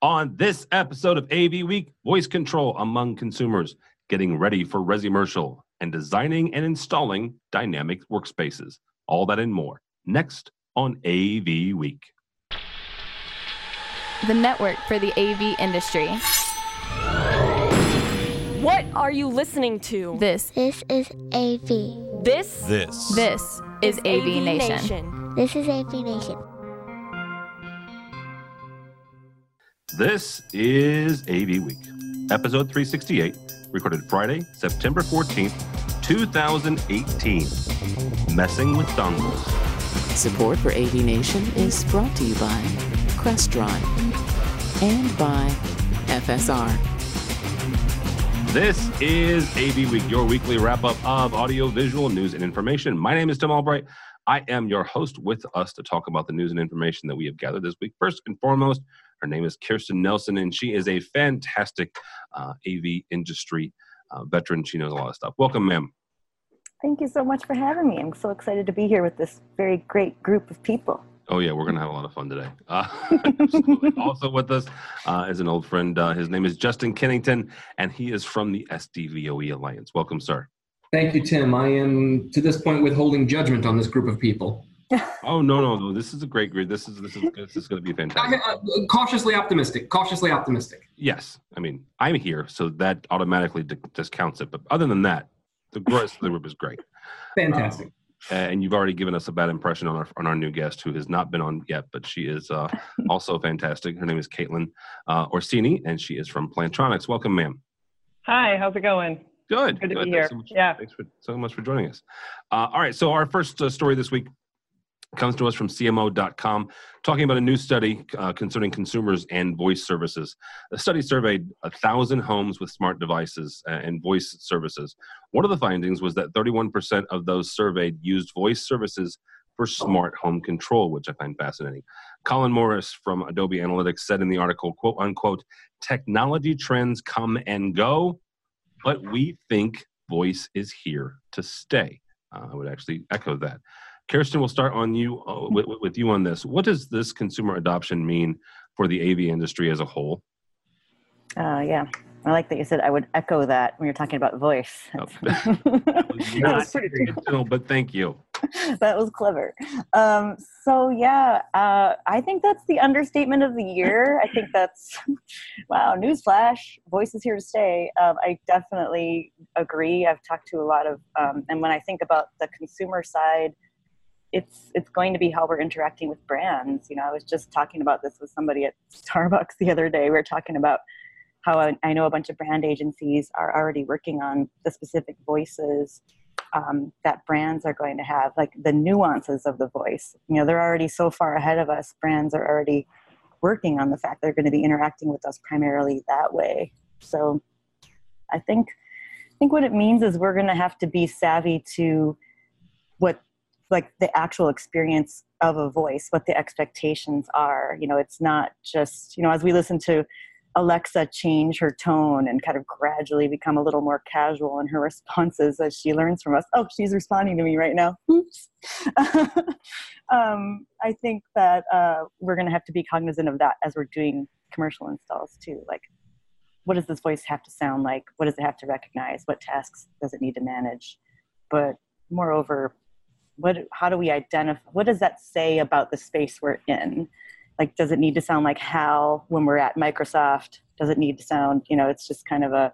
On this episode of AV Week, voice control among consumers, getting ready for Resimercial, and designing and installing dynamic workspaces. All that and more next on AV Week. The network for the AV industry. What are you listening to? This, This is AV. This This. this is AV, Nation. This is AV Nation. This is AV Week, episode 368, recorded Friday, September 14th, 2018. Messing with dongles. Support for AV Nation is brought to you by Crestron and by FSR. This is AV Week, your weekly wrap up of audio, visual news, and information. My name is Tim Albright. I am your host with us to talk about the news and information that we have gathered this week. First and foremost, her name is Kirsten Nelson, and she is a fantastic uh, AV industry uh, veteran. She knows a lot of stuff. Welcome, ma'am. Thank you so much for having me. I'm so excited to be here with this very great group of people. Oh yeah, we're gonna have a lot of fun today. Uh, also with us uh, is an old friend. Uh, his name is Justin Kennington, and he is from the SDVOE Alliance. Welcome, sir. Thank you, Tim. I am to this point withholding judgment on this group of people. Oh no, no, no! This is a great group. This is this is this is going to be I, fantastic. uh, cautiously optimistic. Cautiously optimistic. Yes, I mean I'm here, so that automatically di- discounts it. But other than that, the rest of the group is great. Fantastic. And you've already given us a bad impression on our on our new guest, who has not been on yet, but she is uh, also fantastic. Her name is Caitlin uh, Orsini, and she is from Plantronics. Welcome, ma'am. Hi, how's it going? Good. Good to be Thanks here. So much, Yeah. Thanks for so much for joining us. Uh, all right. So our first uh, story this week comes to us from CMO.com, talking about a new study uh, concerning consumers and voice services. The study surveyed a thousand homes with smart devices uh, and voice services. One of the findings was that 31% of those surveyed used voice services for smart home control, which I find fascinating. Colin Morris from Adobe Analytics said in the article, quote unquote, technology trends come and go, but we think voice is here to stay. Uh, I would actually echo that. Kirsten, we'll start on you uh, with, with you on this. What does this consumer adoption mean for the AV industry as a whole? Uh, yeah, I like that you said I would echo that when you're talking about voice. Oh, That was That was pretty intentional, but thank you. that was clever. Um, so yeah, uh, I think that's the understatement of the year. I think that's wow. Newsflash: voice is here to stay. Um, I definitely agree. I've talked to a lot of, um, and when I think about the consumer side, it's it's going to be how we're interacting with brands. You know, I was just talking about this with somebody at Starbucks the other day. We were talking about how I, I know a bunch of brand agencies are already working on the specific voices um, that brands are going to have, like the nuances of the voice. You know, they're already so far ahead of us. Brands are already working on the fact they're going to be interacting with us primarily that way. So, I think I think what it means is we're going to have to be savvy to what like the actual experience of a voice, what the expectations are. You know, it's not just you know as we listen to Alexa change her tone and kind of gradually become a little more casual in her responses as she learns from us. Oh, she's responding to me right now. Oops. um, I think that uh, we're going to have to be cognizant of that as we're doing commercial installs too. Like, what does this voice have to sound like? What does it have to recognize? What tasks does it need to manage? But moreover, what how do we identify? What does that say about the space we're in? like does it need to sound like hal when we're at microsoft does it need to sound you know it's just kind of a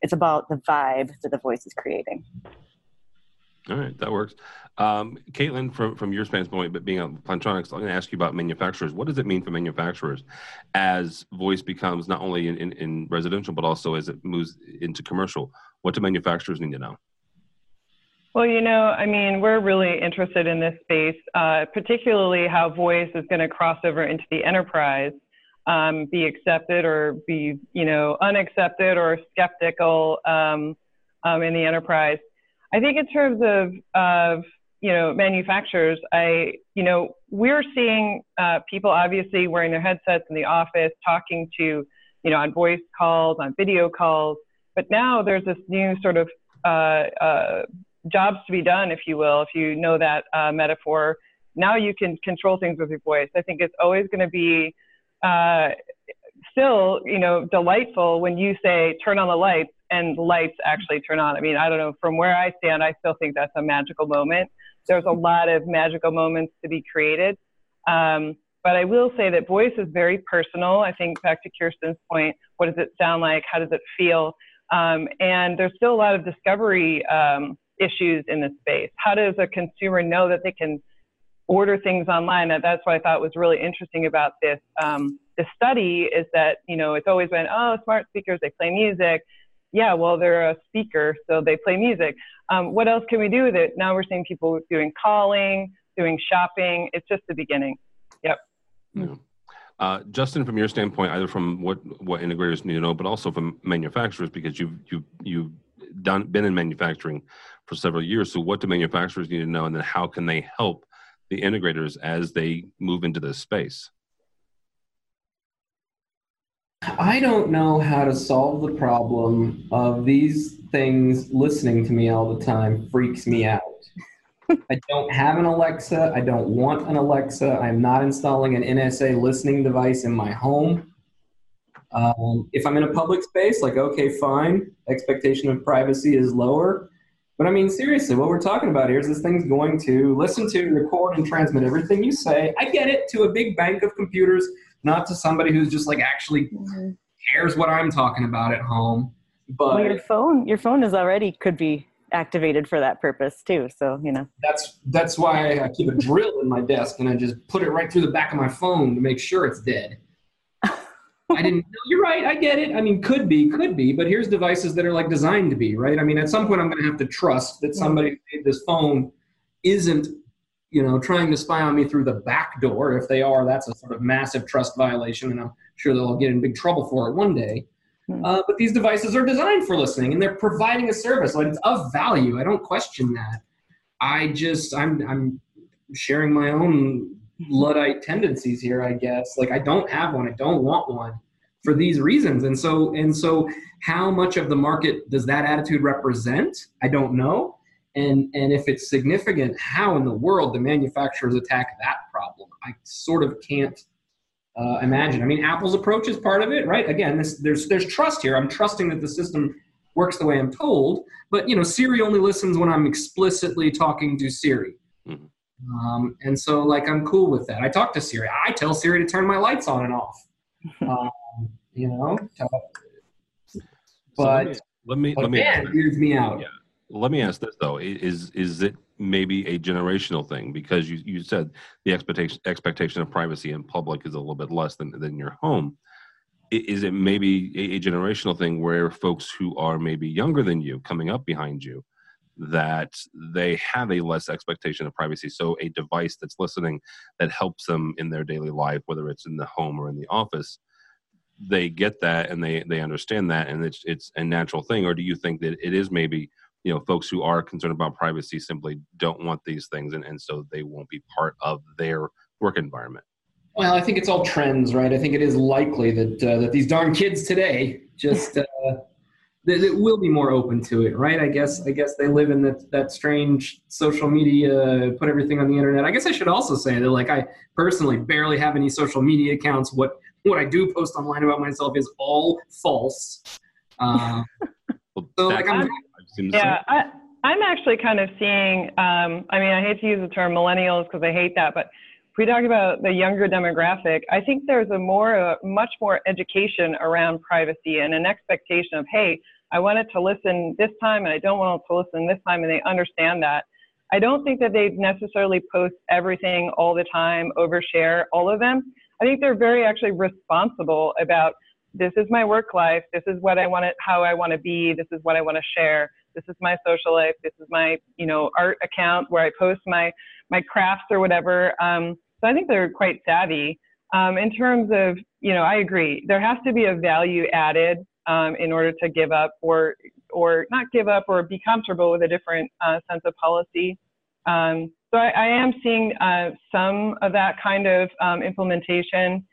it's about the vibe that the voice is creating All right, that works. Um, Caitlin, from, from your standpoint, but being on Plantronics, I'm going to ask you about manufacturers. What does it mean for manufacturers as voice becomes not only in, in, in residential, but also as it moves into commercial? What do manufacturers need to know? Well, you know, I mean, we're really interested in this space, uh, particularly how voice is going to cross over into the enterprise, um, be accepted or be, you know, unaccepted or skeptical um, um, in the enterprise. I think in terms of, of you know, manufacturers, I, you know, we're seeing uh, people obviously wearing their headsets in the office, talking to, you know, on voice calls, on video calls. But now there's this new sort of uh, uh, jobs to be done, if you will, if you know that uh, metaphor. Now you can control things with your voice. I think it's always going to be uh, still, you know, delightful when you say turn on the lights and lights actually turn on. I mean, I don't know, from where I stand, I still think that's a magical moment. There's a lot of magical moments to be created. Um, but I will say that voice is very personal. I think back to Kirsten's point, what does it sound like? How does it feel? Um, and there's still a lot of discovery um, issues in this space. How does a consumer know that they can order things online? That that's what I thought was really interesting about this. Um, the study is that you know it's always been oh smart speakers they play music. Yeah, well they're a speaker so they play music. Um, what else can we do with it? Now we're seeing people doing calling, doing shopping. It's just the beginning. Yep. Yeah. Uh, Justin, from your standpoint, either from what what integrators need to know, but also from manufacturers, because you've you've you've done been in manufacturing for several years. So, what do manufacturers need to know, and then how can they help the integrators as they move into this space? I don't know how to solve the problem of these things listening to me all the time freaks me out. I don't have an Alexa. I don't want an Alexa. I'm not installing an NSA listening device in my home. Um, if I'm in a public space, like, okay, fine, expectation of privacy is lower. But I mean, seriously, what we're talking about here is this thing's going to listen to, record, and transmit everything you say. I get it to a big bank of computers, not to somebody who's just like actually mm-hmm. cares what I'm talking about at home. But well, your phone, your phone is already could be activated for that purpose too. So you know. That's that's why I keep a drill in my desk and I just put it right through the back of my phone to make sure it's dead. I didn't. No, you're right. I get it. I mean, could be, could be, but here's devices that are like designed to be, right? I mean, at some point, I'm going to have to trust that somebody who made this phone isn't, you know, trying to spy on me through the back door. If they are, that's a sort of massive trust violation, and I'm sure they'll get in big trouble for it one day. Hmm. Uh, but these devices are designed for listening, and they're providing a service. Like it's of value. I don't question that. I just I'm I'm sharing my own luddite tendencies here, I guess. Like I don't have one. I don't want one for these reasons. And so and so how much of the market does that attitude represent? I don't know. And and if it's significant, how in the world the manufacturers attack that problem? I sort of can't uh, imagine. I mean, Apple's approach is part of it, right? Again, this, there's there's trust here. I'm trusting that the system works the way I'm told. But you know, Siri only listens when I'm explicitly talking to Siri. Mm-hmm. Um, and so, like, I'm cool with that. I talk to Siri. I tell Siri to turn my lights on and off. Um, you know, but so let me let me, let me weirds me out. Yeah. Let me ask this though: is is it maybe a generational thing because you, you said the expectation expectation of privacy in public is a little bit less than than your home is it maybe a, a generational thing where folks who are maybe younger than you coming up behind you that they have a less expectation of privacy. So a device that's listening that helps them in their daily life whether it's in the home or in the office they get that and they they understand that and it's it's a natural thing. Or do you think that it is maybe you know folks who are concerned about privacy simply don't want these things and, and so they won't be part of their work environment? Well i think it's all trends right? I think it is likely that uh, that these darn kids today just uh, that, that will be more open to it right? I guess i guess they live in that that strange social media put everything on the internet. I guess i should also say that like i personally barely have any social media accounts. What what i do post online about myself is all false. Uh, so like i'm yeah, I, I'm actually kind of seeing. Um, I mean, I hate to use the term millennials because I hate that, but if we talk about the younger demographic, I think there's a more, a much more education around privacy and an expectation of, hey, I wanted to listen this time and I don't want to listen this time, and they understand that. I don't think that they necessarily post everything all the time, overshare all of them. I think they're very actually responsible about this is my work life, this is what I want to, how I want to be, this is what I want to share this is my social life this is my you know art account where i post my my crafts or whatever um, so i think they're quite savvy. Um, in terms of you know i agree there has to be a value added um, in order to give up or or not give up or be comfortable with a different uh, sense of policy. Um, so I, I, am seeing uh, some of that kind of um, implementation.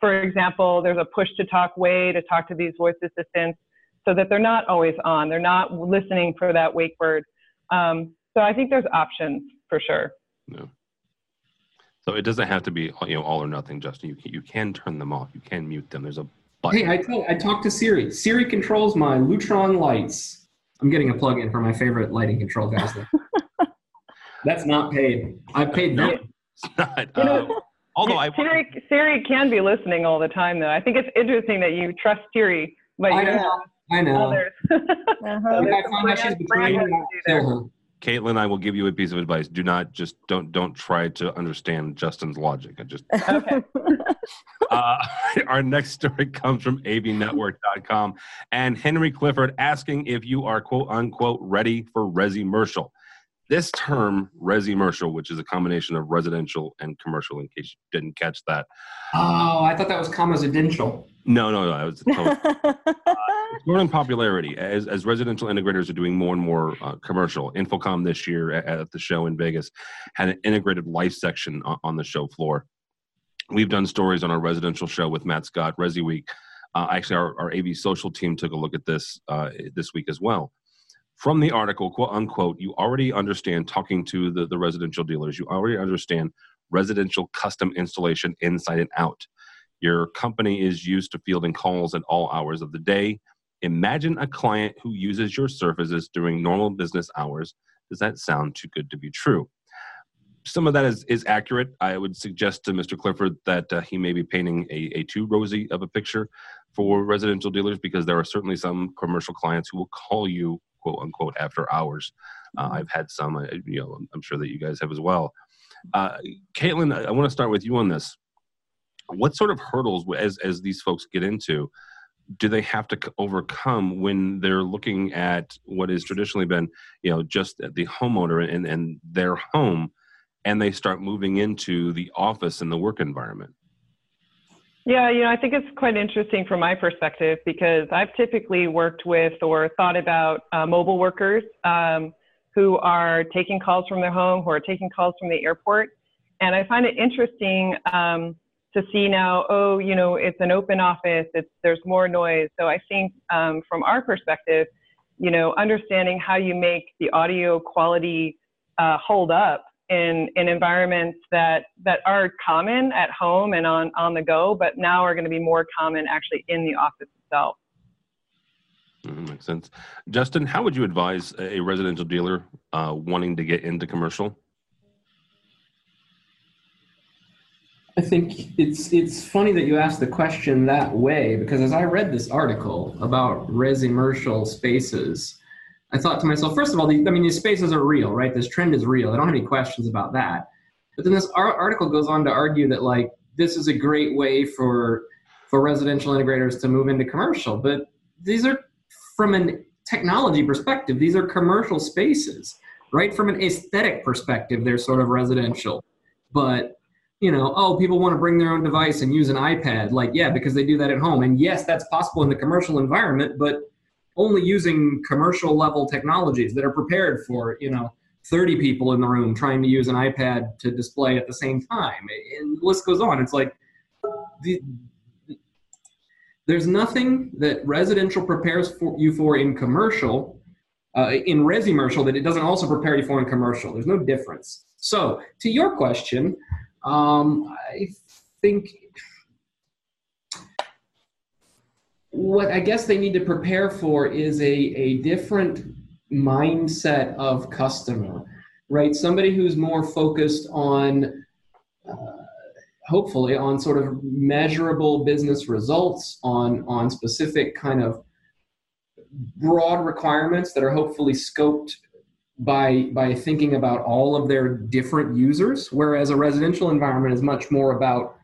For example there's a push to talk way to talk to these voice assistants so that they're not always on. They're not listening for that wake word. Um, so I think there's options for sure. Yeah. So it doesn't have to be you know all or nothing, Justin. You can, you can turn them off. You can mute them. There's a button. Hey, I, told, I talked to Siri. Siri controls my Lutron lights. I'm getting a plug-in for my favorite lighting control guys. That's not paid. I paid them. It's not, You know, uh, although I Siri, Siri can be listening all the time, though. I think it's interesting that you trust Siri, but I you don't know. I know. others. Uh-huh. If I find out she's betraying me, I'll kill her. Caitlin, I will give you a piece of advice. Do not just don't don't try to understand Justin's logic. I just Okay. uh, our next story comes from avnetwork.com and Henry Clifford asking if you are quote unquote ready for resi-mercial. This term, resi-mercial, which is a combination of residential and commercial, in case you didn't catch that. Oh, I thought that was comresidential. No, no, no. It was it's growing in popularity as, as residential integrators are doing more and more uh, commercial. InfoComm this year at, at the show in Vegas had an integrated life section on, on the show floor. We've done stories on our residential show with Matt Scott, Resi Week. Uh, actually, our, our AV social team took a look at this uh, this week as well. From the article, quote unquote, you already understand talking to the, the residential dealers, you already understand residential custom installation inside and out. Your company is used to fielding calls at all hours of the day. Imagine a client who uses your services during normal business hours. Does that sound too good to be true? Some of that is, is accurate. I would suggest to Mr. Clifford that uh, he may be painting a, a too rosy of a picture for residential dealers because there are certainly some commercial clients who will call you, quote unquote, after hours. Uh, I've had some, uh, you know, I'm sure that you guys have as well. Uh, Caitlin, I, I want to start with you on this what sort of hurdles as as these folks get into do they have to overcome when they're looking at what has traditionally been you know just the homeowner and and their home and they start moving into the office and the work environment Yeah, you know, I think it's quite interesting from my perspective because I've typically worked with or thought about uh, mobile workers um, who are taking calls from their home, who are taking calls from the airport. And I find it interesting um, to see now, oh, you know, it's an open office, it's, there's more noise. So I think um, from our perspective, you know, understanding how you make the audio quality uh, hold up in, in environments that, that are common at home and on, on the go, but now are going to be more common actually in the office itself. Mhm, makes sense justin how would you advise a residential dealer uh, wanting to get into commercial I think it's it's funny that you asked the question that way because as I read this article about resi-mercial spaces, I thought to myself, first of all, the, I mean, these spaces are real, right? This trend is real. I don't have any questions about that. But then this ar- article goes on to argue that like this is a great way for for residential integrators to move into commercial. But these are from an technology perspective, these are commercial spaces, right? From an aesthetic perspective, they're sort of residential. But you know, oh, people want to bring their own device and use an iPad. Like, yeah, because they do that at home. And yes, that's possible in the commercial environment, but only using commercial level technologies that are prepared for, you know, 30 people in the room trying to use an iPad to display at the same time. And the list goes on. It's like, the, there's nothing that residential prepares for you for in commercial, uh, in resi-mercial, that it doesn't also prepare you for in commercial. There's no difference. So, to your question, um, I think what I guess they need to prepare for is a, a different mindset of customer, right? Somebody who's more focused on, uh, hopefully, on sort of measurable business results, on, on specific kind of broad requirements that are hopefully scoped by by thinking about all of their different users whereas a residential environment is much more about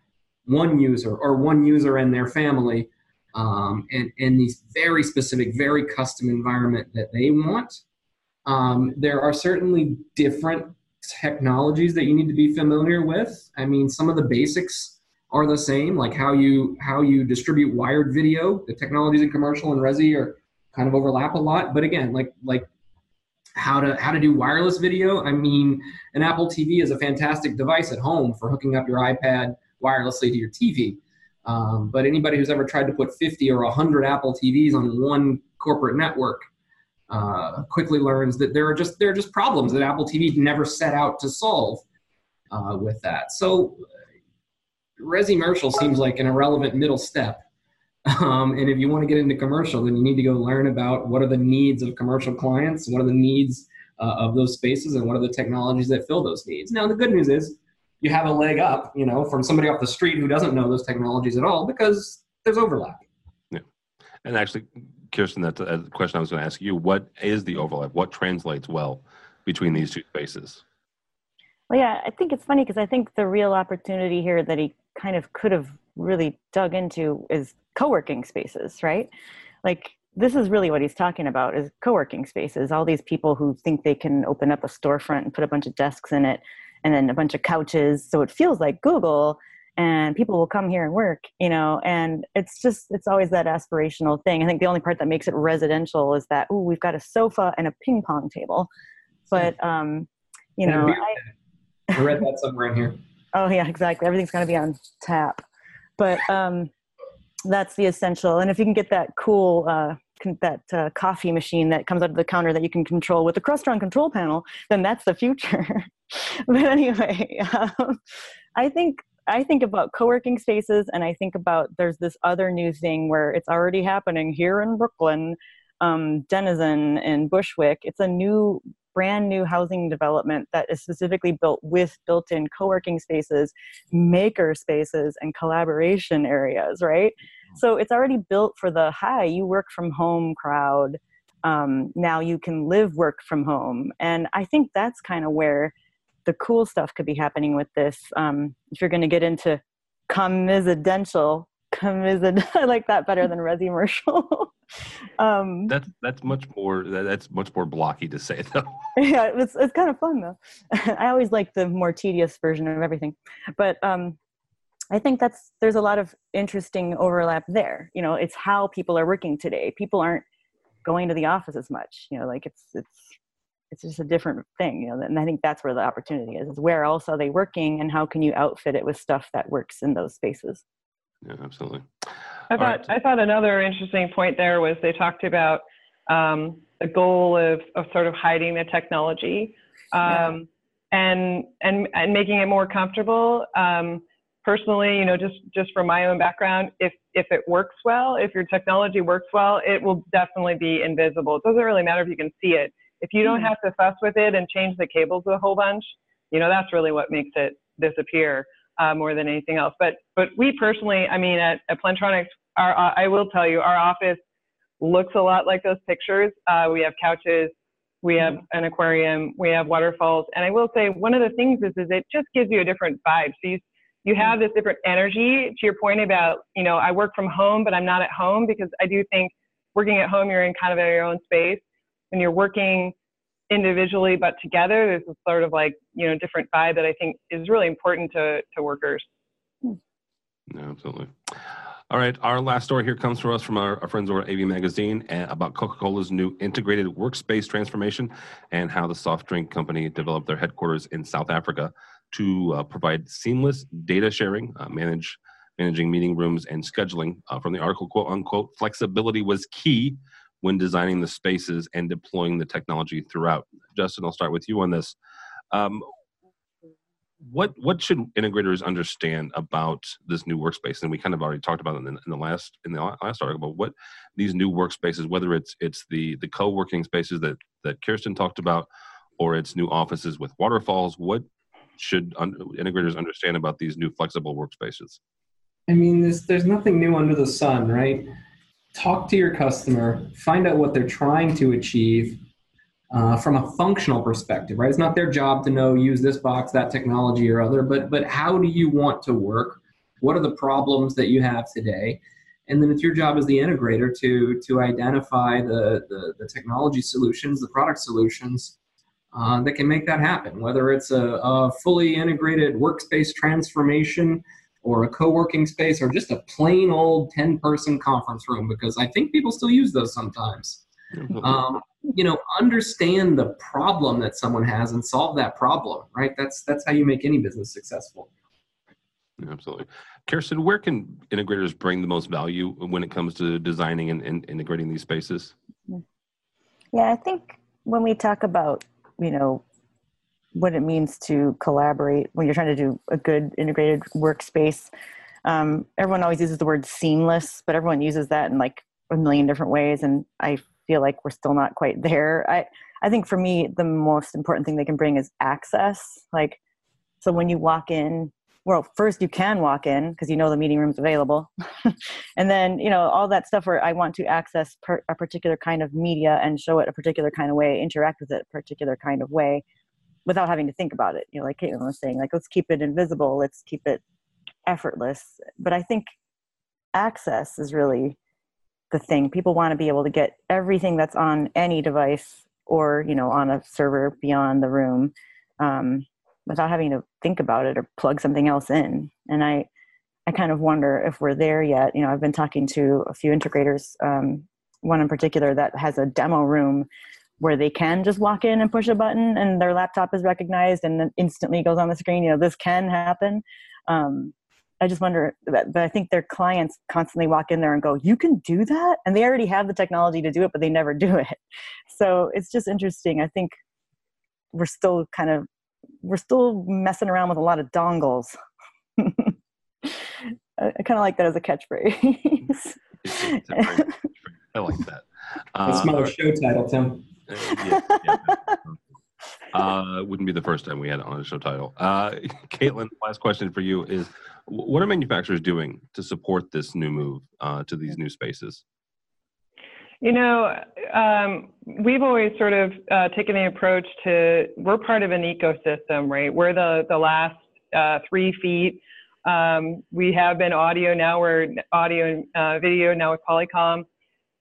one user or one user and their family um, and and these very specific very custom environment that they want. Um, there are certainly different technologies that you need to be familiar with. I mean some of the basics are the same like how you how you distribute wired video. The technologies in commercial and resi are kind of overlap a lot but again like like how to how to do wireless video. I mean, an Apple TV is a fantastic device at home for hooking up your iPad wirelessly to your TV. Um, but anybody who's ever tried to put 50 or 100 Apple TVs on one corporate network uh, quickly learns that there are just there are just problems that Apple TV never set out to solve uh, with that. So, resi-mercial seems like an irrelevant middle step Um, and if you want to get into commercial, then you need to go learn about what are the needs of commercial clients, what are the needs uh, of those spaces, and what are the technologies that fill those needs. Now, the good news is you have a leg up, you know, from somebody off the street who doesn't know those technologies at all because there's overlap. Yeah, and actually, Kirsten, that's a question I was going to ask you. What is the overlap? What translates well between these two spaces? Well, yeah, I think it's funny because I think the real opportunity here that he kind of could have really dug into is co-working spaces, right? Like this is really what he's talking about is co-working spaces. All these people who think they can open up a storefront and put a bunch of desks in it and then a bunch of couches so it feels like Google and people will come here and work, you know, and it's just it's always that aspirational thing. I think the only part that makes it residential is that oh, we've got a sofa and a ping pong table. But um, you know, I, I read that somewhere in here. Oh yeah, exactly. Everything's going to be on tap. But um that's the essential. And if you can get that cool uh, that uh, coffee machine that comes out of the counter that you can control with the Crestron control panel, then that's the future. but anyway, um, I think I think about co-working spaces, and I think about there's this other new thing where it's already happening here in Brooklyn, um, Denizen and Bushwick. It's a new brand new housing development that is specifically built with built-in co-working spaces maker spaces and collaboration areas right? So it's already built for the hi you work from home crowd. Um, now you can live work from home. And i think that's kind of where the cool stuff could be happening with this um, if you're going to get into commisidential commisid i like that better than resimercial um, that's that's much more that's much more blocky to say though. Yeah, it's it's kind of fun though. I always like the more tedious version of everything, but um, I think that's there's a lot of interesting overlap there. You know, it's how people are working today. People aren't going to the office as much. You know, like it's it's it's just a different thing. You know, and I think that's where the opportunity is: is where else are they working, and how can you outfit it with stuff that works in those spaces. Yeah, absolutely. I thought right. I thought another interesting point there was they talked about um, the goal of of sort of hiding the technology um, yeah. and and and making it more comfortable. Um, personally, you know, just just from my own background, if if it works well, if your technology works well, it will definitely be invisible. It doesn't really matter if you can see it. If you don't mm-hmm. have to fuss with it and change the cables a whole bunch, you know, that's really what makes it disappear uh, more than anything else. But but we personally, I mean, at, at Plantronics, our uh, I will tell you, our office looks a lot like those pictures. Uh, we have couches, we have mm-hmm. an aquarium, we have waterfalls, and I will say one of the things is is it just gives you a different vibe. So you you have this different energy. To your point about you know I work from home, but I'm not at home because I do think working at home you're in kind of your own space. When you're working individually but together there's a sort of like you know different vibe that i think is really important to to workers yeah, absolutely all right our last story here comes from us from our, our friends over at av magazine uh, about coca-cola's new integrated workspace transformation and how the soft drink company developed their headquarters in south africa to uh, provide seamless data sharing uh, manage managing meeting rooms and scheduling uh, from the article quote unquote flexibility was key when designing the spaces and deploying the technology throughout. Justin, I'll start with you on this. Um, what what should integrators understand about this new workspace? And we kind of already talked about it in, in the last in the last article. But what these new workspaces, whether it's it's the the co-working spaces that that Kirsten talked about, or it's new offices with waterfalls, what should un- integrators understand about these new flexible workspaces? I mean, there's there's nothing new under the sun, right? talk to your customer, find out what they're trying to achieve uh, from a functional perspective, right? It's not their job to know use this box, that technology, or other, but but how do you want to work? What are the problems that you have today? And then it's your job as the integrator to to identify the the, the technology solutions, the product solutions uh, that can make that happen. Whether it's a, a fully integrated workspace transformation or a co-working space or just a plain old 10 person conference room because i think people still use those sometimes um, you know understand the problem that someone has and solve that problem right? That's that's how you make any business successful. Absolutely. Kirsten where can integrators bring the most value when it comes to designing and, and integrating these spaces? Yeah i think when we talk about you know what it means to collaborate when you're trying to do a good integrated workspace. Um, everyone always uses the word seamless, but everyone uses that in like a million different ways, and I feel like we're still not quite there. I I think for me, the most important thing they can bring is access. Like, so when you walk in, well, first you can walk in because you know the meeting room's available, and then you know all that stuff where I want to access per, a particular kind of media and show it a particular kind of way, interact with it a particular kind of way, without having to think about it. You know, like Caitlin was saying, like let's keep it invisible, let's keep it effortless. But I think access is really the thing. People want to be able to get everything that's on any device or you know on a server beyond the room um, without having to think about it or plug something else in. And I I kind of wonder if we're there yet. You know, I've been talking to a few integrators, um, one in particular that has a demo room where they can just walk in and push a button and their laptop is recognized and then instantly goes on the screen. You know, this can happen. Um, I just wonder, but, but I think their clients constantly walk in there and go, "You can do that," and they already have the technology to do it, but they never do it. So it's just interesting. I think we're still kind of we're still messing around with a lot of dongles. I, I kind of like that as a catchphrase. I like that. That's my Uh, show title, Tim. yeah, yeah. Uh, wouldn't be the first time we had it on a show title. Uh, Caitlin, last question for you is: wh- What are manufacturers doing to support this new move uh, to these new spaces? You know, um, we've always sort of uh, taken the approach to we're part of an ecosystem, right? We're the the last uh, three feet. Um, we have been audio now. We're audio and uh, video now with Polycom.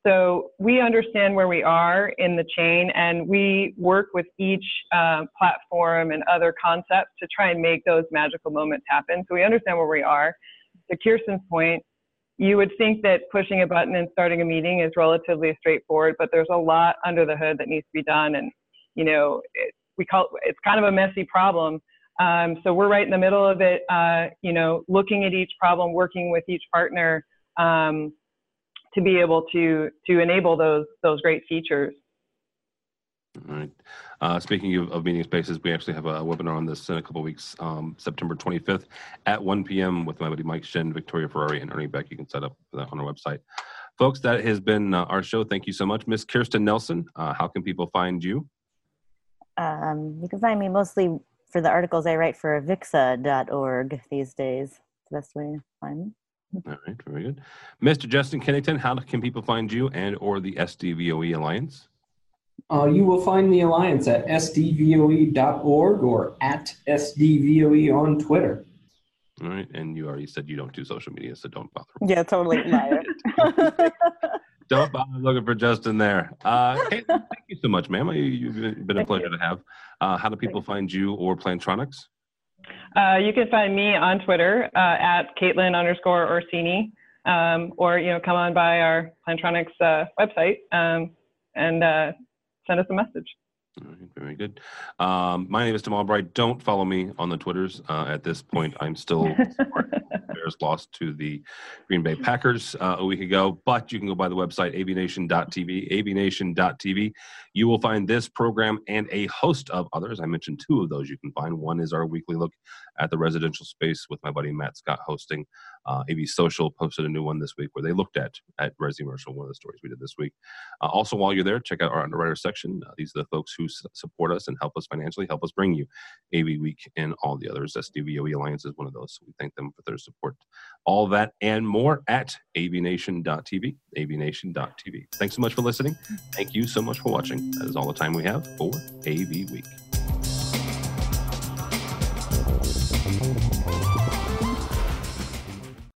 So we understand where we are in the chain, and we work with each uh, platform and other concepts to try and make those magical moments happen. So we understand where we are. To Kirsten's point, you would think that pushing a button and starting a meeting is relatively straightforward, but there's a lot under the hood that needs to be done, and you know, it, we call it's kind of a messy problem. Um, so we're right in the middle of it. Uh, you know, looking at each problem, working with each partner. Um, to be able to to enable those those great features. All right. Uh, speaking of, of meeting spaces, we actually have a webinar on this in a couple weeks, um, September 25th at 1 p.m. with my buddy Mike Shen, Victoria Ferrari, and Ernie Beck. You can set up for that on our website. Folks, that has been uh, our show. Thank you so much. Miss Kirsten Nelson, uh, how can people find you? Um, you can find me mostly for the articles I write for avixa.org these days. It's the best way to find me. All right, very good. Mr. Justin Kennington, how can people find you and or the SDVOE Alliance? Uh, you will find the Alliance at sdvoe.org or at sdvoe on Twitter. All right, and you already said you don't do social media, so don't bother. Yeah, totally. Don't bother looking for Justin there. Uh, Caitlin, thank you so much, ma'am. You- You've been been a Thank pleasure you. to have. Uh, how do people find you or Plantronics? Uh, you can find me on Twitter uh, at Caitlin underscore Orsini, um, or you know come on by our Plantronics uh, website um, and uh, send us a message. Right, very good. Um, my name is Tim Albright. Don't follow me on the Twitters. Uh, at this point, I'm still Bears lost to the Green Bay Packers uh, a week ago, but you can go by the website avnation.tv, avnation.tv. You will find this program and a host of others. I mentioned two of those you can find. One is our weekly look at the residential space with my buddy Matt Scott hosting. Uh, Social posted a new one this week where they looked at at Resi-mercial, one of the stories we did this week. Uh, also, while you're there, check out our underwriter section. Uh, these are the folks who s- support us and help us financially, help us bring you AV Week and all the others. SDVOE Alliance is one of those. So we thank them for their support. All that and more at avnation.tv, avnation.tv. Thanks so much for listening. Thank you so much for watching. That is all the time we have for AV Week.